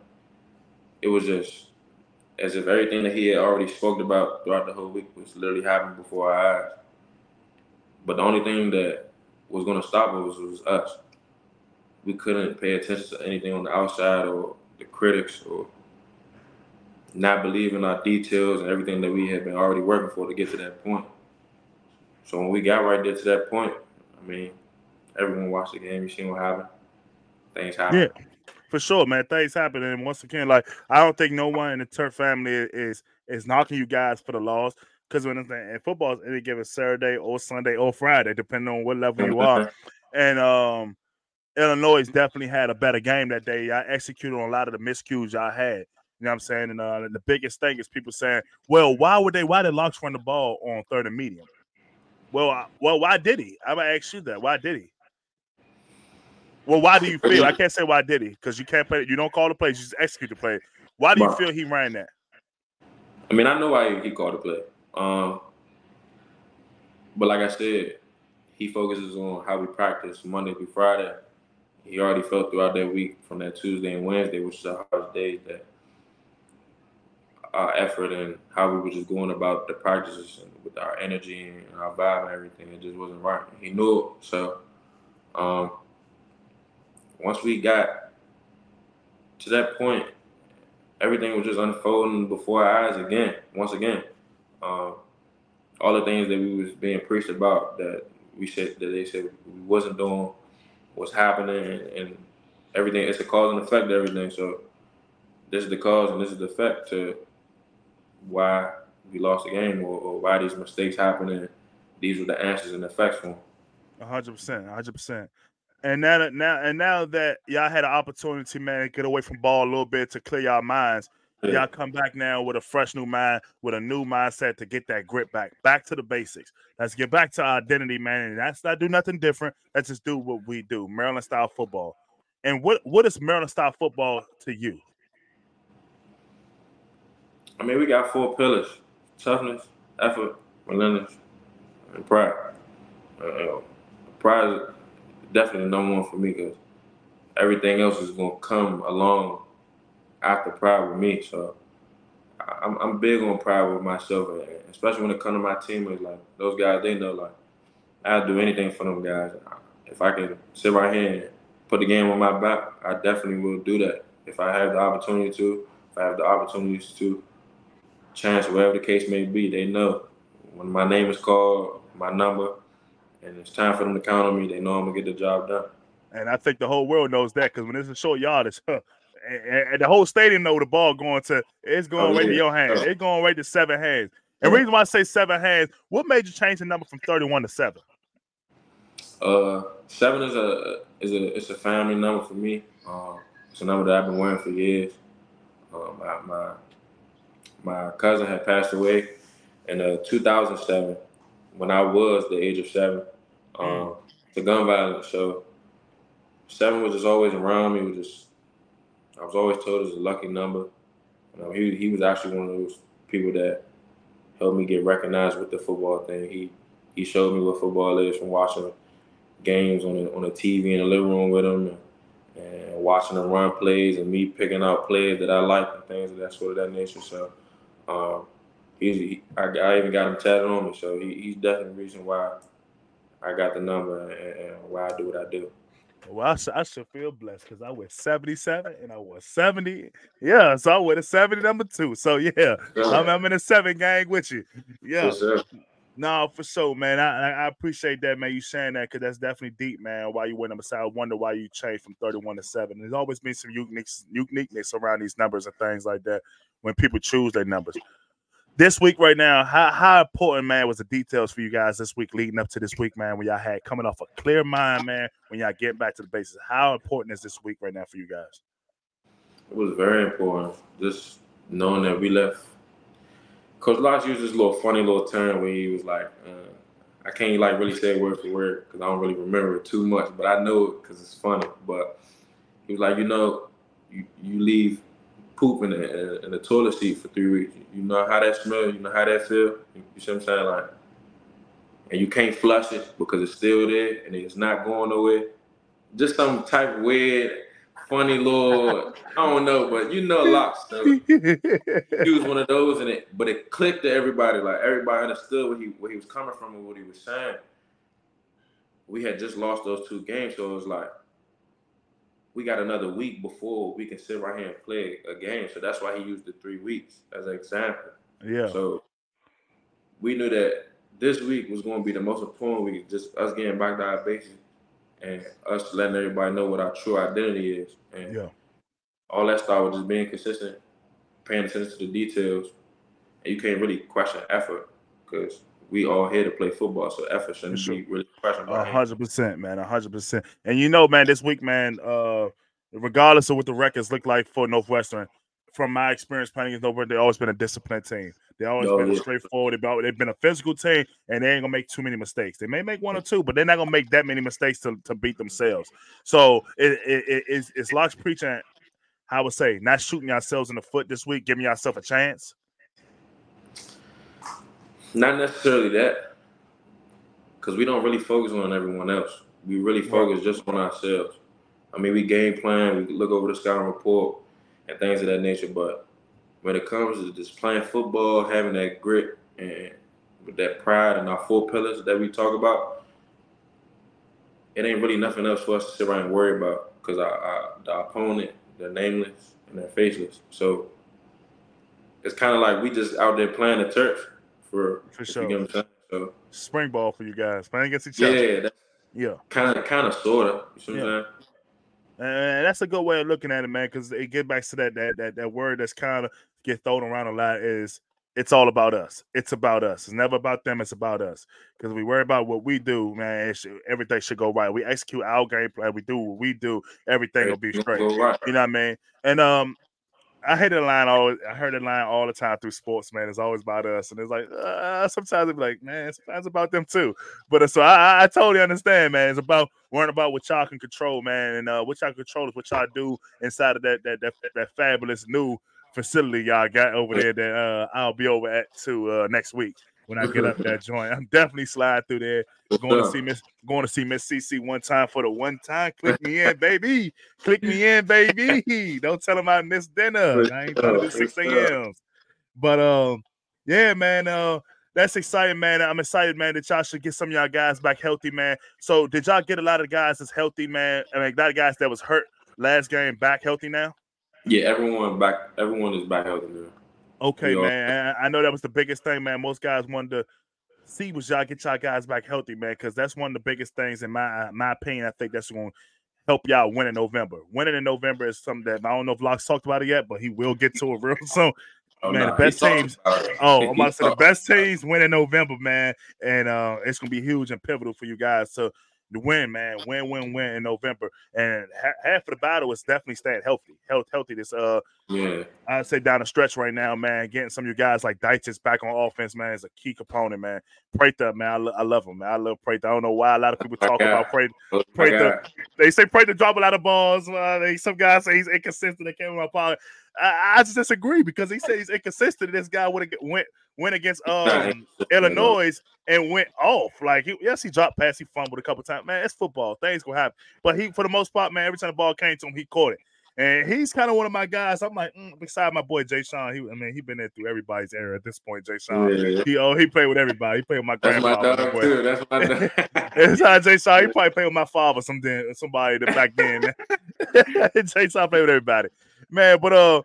it was just as if everything that he had already spoke about throughout the whole week was literally happening before our eyes. But the only thing that was to stop us was us we couldn't pay attention to anything on the outside or the critics or not believe in our details and everything that we had been already working for to get to that point. So when we got right there to that point, I mean, everyone watched the game. You seen what happened. Things happen. Yeah, for sure, man. Things happen, and once again, like I don't think no one in the Terp family is is knocking you guys for the loss. Because when it's in football, it's any given Saturday or Sunday or Friday, depending on what level you are, and um, Illinois definitely had a better game that day. I executed on a lot of the miscues y'all had. You know what I'm saying? And uh, the biggest thing is people saying, "Well, why would they? Why did Locks run the ball on third and medium?" Well, uh, well, why did he? I'm gonna ask you that. Why did he? Well, why do you feel? I can't say why did he because you can't play. You don't call the play. You just execute the play. Why do you feel he ran that? I mean, I know why he called the play. Um, but like I said, he focuses on how we practice Monday through Friday he already felt throughout that week from that Tuesday and Wednesday, which is the hardest days, that our effort and how we were just going about the practices and with our energy and our vibe and everything, it just wasn't right. He knew it. So um, once we got to that point, everything was just unfolding before our eyes again. Once again, um, all the things that we was being preached about that we said that they said we wasn't doing what's happening and, and everything. It's a cause and effect to everything. So this is the cause and this is the effect to why we lost the game or, or why these mistakes happen and these were the answers and effects for them. hundred percent, hundred percent. And now now and now that y'all had an opportunity, man, to get away from ball a little bit to clear y'all minds. Yeah. Y'all come back now with a fresh new mind, with a new mindset to get that grip back, back to the basics. Let's get back to our identity, man. And that's not do nothing different. Let's just do what we do, Maryland style football. And what what is Maryland style football to you? I mean, we got four pillars: toughness, effort, relentless, and pride. Uh, pride is definitely number one for me because everything else is going to come along after pride with me. So I'm, I'm big on pride with myself, especially when it comes to my teammates. Like those guys, they know like I'll do anything for them guys. If I can sit right here and put the game on my back, I definitely will do that. If I have the opportunity to, if I have the opportunities to, chance whatever the case may be, they know when my name is called, my number, and it's time for them to count on me. They know I'm gonna get the job done. And I think the whole world knows that because when it's a short yardage, and, and, the whole stadium know the ball going to it's going oh, right yeah. to your hands. It's going right to seven hands. And yeah. reason why I say seven hands, what made you change the number from 31 to seven? Uh seven is a is a it's a family number for me. Um, it's a number that I've been wearing for years. Um, my, my my cousin had passed away in uh, 2007 when I was the age of seven. Um, mm. The gun violence. So seven was just always around me. Was just I was always told it was a lucky number. You know, he he was actually one of those people that helped me get recognized with the football thing. He he showed me what football is from watching games on the on the TV in the living room with him and, and watching them run plays and me picking out plays that I like and things of that sort of that nature. So um, he's he, I, I, even got him tatted on me. So he, he's definitely the reason why I got the number and, and why I do what I do. Well, I, sh- I should feel blessed because I was 77 and I was 70. Yeah, so I went a 70 number two. So yeah. I'm, I'm, in a seven gang with you. Yeah. Yes, no, for sure, man. I, I appreciate that, man. You saying that because that's definitely deep, man. Why you went number seven? I wonder why you changed from 31 to seven. There's always been some uniqueness, uniqueness around these numbers and things like that when people choose their numbers. This week, right now, how, how important, man, was the details for you guys this week leading up to this week, man, when y'all had coming off a clear mind, man, when y'all getting back to the bases? How important is this week right now for you guys? It was very important. Just knowing that we left Coach Locke used this little funny little term where he was like, uh, I can't like really say word for word because I don't really remember it too much, but I know it because it's funny. But he was like, you know, you, you leave poop in the, in the toilet seat for three weeks. You know how that smells. You know how that feel. You, see what I'm saying? Like, and you can't flush it because it's still there and it's not going nowhere. Just some type of weird funny little, I don't know, but you know a lot of stuff. he was one of those, and it, but it clicked to everybody. Like everybody understood what he where he was coming from and what he was saying. We had just lost those two games, so it was like we got another week before we can sit right here and play a game. So that's why he used the three weeks as an example. Yeah. So we knew that this week was going to be the most important week, just us getting back to our basics and us letting everybody know what our true identity is. And yeah. all that stuff with just being consistent, paying attention to the details, and you can't really question effort because we all here to play football, so effort shouldn't sure. be really questioned. A hundred percent, man. A hundred percent. And you know, man, this week, man, uh, regardless of what the records look like for Northwestern, from my experience playing against Northwestern, they've always been a disciplined team. They always no, been yeah. straightforward. They've, they've been a physical team, and they ain't gonna make too many mistakes. They may make one or two, but they're not gonna make that many mistakes to, to beat themselves. So it, it, it it's, it's Locke's preaching. I would say not shooting yourselves in the foot this week, giving yourself a chance. Not necessarily that, because we don't really focus on everyone else. We really focus just on ourselves. I mean, we game plan, we look over the scouting report and things of that nature, but when it comes to just playing football, having that grit and with that pride and our four pillars that we talk about, it ain't really nothing else for us to sit around and worry about because our, our, the opponent, they're nameless and they're faceless. So it's kind of like we just out there playing the turf for for sure. So, Spring ball for you guys playing against each other. Yeah, yeah, kind of, kind of, sort of. You know yeah. what I'm saying? And that's a good way of looking at it, man, because it gets back to that that that, that word that's kind of get thrown around a lot is it's all about us. It's about us. It's never about them. It's about us. Because we worry about what we do, man. Should, everything should go right. We execute our game plan. We do what we do. Everything will be straight. Right. You know what I mean? And um, I hear the line all I heard the line all the time through sports, man. It's always about us, and it's like uh, sometimes it's like, man, sometimes about them too. But uh, so I, I totally understand, man. It's about worrying about what y'all can control, man, and uh, what y'all control is what y'all do inside of that that that, that fabulous new facility y'all got over there that uh, I'll be over at to uh, next week when I get up that joint. I'm definitely slide through there. Going to see Miss going to see Miss CC one time for the one time. Click me in, baby. Click me in, baby. Don't tell them I missed dinner. I ain't trying to do 6 a.m. But um, yeah, man. Uh that's exciting, man. I'm excited, man, that y'all should get some of y'all guys back healthy, man. So did y'all get a lot of guys that's healthy, man? I mean, a lot of guys that was hurt last game back healthy now? Yeah, everyone back everyone is back healthy now. Okay, man. I know that was the biggest thing, man. Most guys wanted to see was y'all get y'all guys back healthy, man, because that's one of the biggest things in my my opinion. I think that's going to help y'all win in November. Winning in November is something that I don't know if Locke's talked about it yet, but he will get to it real soon. Oh, man, the best teams. Oh, I'm about to say the best teams win in November, man, and uh, it's gonna be huge and pivotal for you guys. So win, man, win, win, win in November. And ha- half of the battle is definitely staying healthy, health, healthy. This uh, yeah, I'd say down the stretch right now, man, getting some of you guys like Deitis back on offense, man, is a key component, man. Prather, man, I, lo- I love him, man. I love Prather. I don't know why a lot of people talk about Prather. Prather. They say Prather drop a lot of balls. Uh, they, some guys say he's inconsistent. They came in my pocket. I, I, just disagree because he said he's inconsistent. This guy would have went went against um, Illinois and went off. Like he, yes, he dropped pass, he fumbled a couple times. Man, it's football. Things gonna happen. But he, for the most part, man, every time the ball came to him, he caught it. And he's kind of one of my guys. I'm like, mm, beside my boy Jeshaun, he, I mean, he been there through everybody's era at this point. Jeshaun, yeah. he oh, he played with everybody. He played with my That's. My too. That's my dog. How Jeshaun, he probably played with my father, some somebody that back then. Jeshaun played with everybody, man. But uh,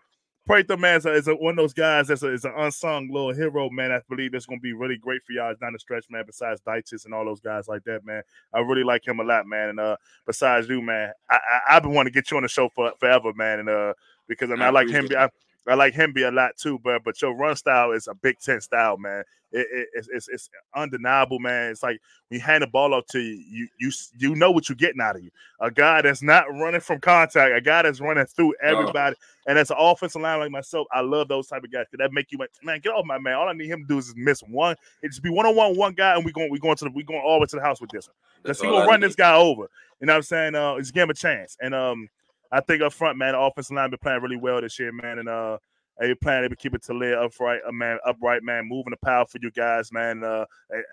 Prather, man, is, a, is a, one of those guys that's a, is an unsung little hero, man. I believe that's going to be really great for y'all down the stretch, man. Besides Deitis and all those guys like that, man. I really like him a lot, man. And uh, besides you, man, I, I, have been wanting to get you on the show for forever, man. And uh, because I mean, I, I like him. I, I like him be a lot too, but but your run style is a Big Ten style, man. It, it, it's, it's, it's undeniable, man. It's like when you hand the ball up to you, you you you know what you're getting out of you. A guy that's not running from contact, a guy that's running through everybody, oh. and as an offensive line like myself, I love those type of guys. Cause that make you like, man, get off my man. All I need him to do is miss one. It just be one on one, one guy, and we going we going to the we going all the way to the house with this one. Because he gonna I run need. this guy over. You know what I'm saying? Uh, just give him a chance. And um, I think up front, man, the offensive line been playing really well this year, man. And uh, they plan to keep it to lay upright, a man, upright, man, moving the power for you guys, man. Uh,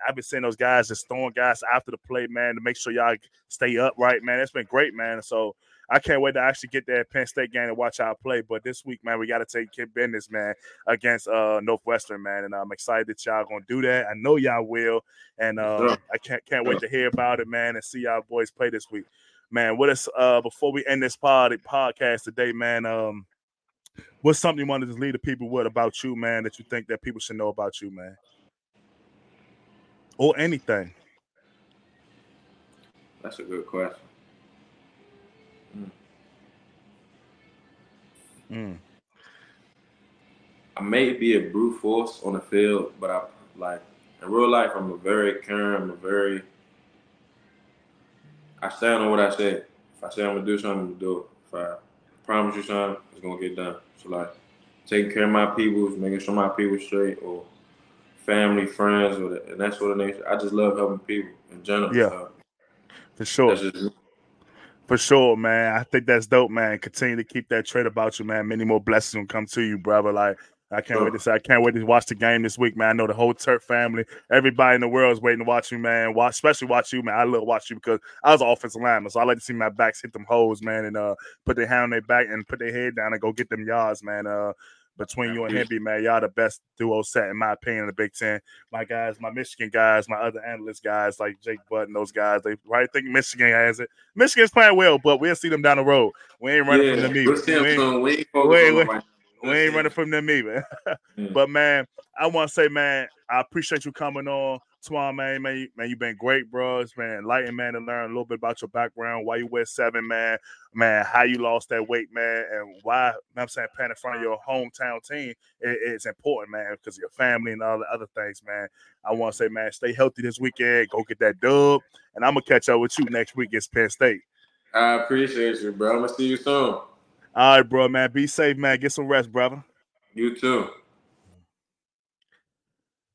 I've been seeing those guys just throwing guys after the play, man, to make sure y'all stay upright, man. It's been great, man. So I can't wait to actually get that Penn State game and watch y'all play. But this week, man, we got to take care business, man, against uh, Northwestern, man. And I'm excited that y'all gonna do that. I know y'all will, and uh, sure. I can't can't wait to hear about it, man, and see y'all boys play this week man. What is uh before we end this pod podcast today, man? Um, what's something you wanted to lead the people with about you, man, that you think that people should know about you, man, or anything? That's a good question. Mm. Mm. I may be a brute force on the field, but I like in real life. I'm a very caring, I'm a very I stand on what I say. If I say I'm gonna do something, I'm gonna do it. If I promise you something, it's gonna get done. So like taking care of my people, making sure my people straight, or family, friends, or the, and that sort of nature. I just love helping people in general. Yeah, so for sure. For sure, man. I think that's dope, man. Continue to keep that trait about you, man. Many more blessings will come to you, brother. Like I can't wait to say I can't wait to watch the game this week, man. I know the whole Terp family, everybody in the world is waiting to watch you, man. Watch, especially watch you, man. I love watch you because I was offensive lineman, so I like to see my backs hit them holes, man, and uh put their hand on their back and put their head down and go get them yards, man. Uh between you and Hemby, man, y'all the best duo set in my opinion in the Big Ten. My guys, my Michigan guys, my other analyst guys like Jake Button, those guys, they right think Michigan has it. Michigan's playing well, but we'll see them down the road. We ain't running yeah, from them either. We ain't, we ain't, we ain't, we ain't running from them either. mm. But man, I want to say, man, I appreciate you coming on. Twan, man, man, you, man, you've been great, bro. It's been enlightening, man, to learn a little bit about your background, why you wear seven, man, man, how you lost that weight, man, and why you know I'm saying playing in front of your hometown team is, important, man, because your family and all the other things, man. I want to say, man, stay healthy this weekend, go get that dub, and I'm gonna catch up with you next week against Penn State. I appreciate you, bro. I'm gonna see you soon. All right, bro, man. Be safe, man. Get some rest, brother. You too.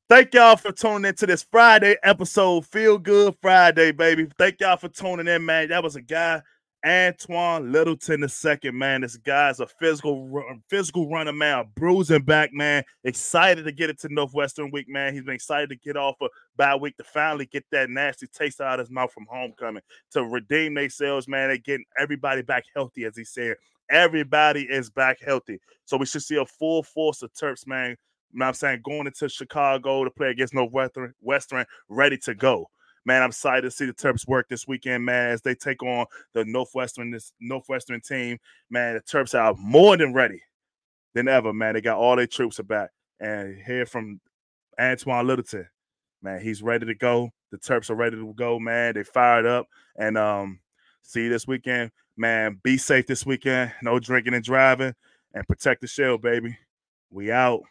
Thank y'all for tuning into this Friday episode. Feel good Friday, baby. Thank y'all for tuning in, man. That was a guy Antwain Littleton the second, man. This guy's a physical, physical runner, man. A bruising back, man. Excited to get it to Northwestern week, man. He's been excited to get off a bye week to finally get that nasty taste out of his mouth from homecoming to redeem themselves, man. They're getting everybody back healthy, as he said. Everybody is back healthy, so we should see a full force of Terps, man. You know I'm saying going into Chicago to play against Northwestern, Western, ready to go man, I'm excited to see the Terps work this weekend, man, as they take on the Northwestern this Northwestern team. Man, the Terps are more than ready than ever, man. They got all their troops back. And hear from Antwain Littleton, man, he's ready to go. The Terps are ready to go, man. They fired up. And um, see you this weekend. Man, be safe this weekend. No drinking and driving. And protect the shell, baby. We out.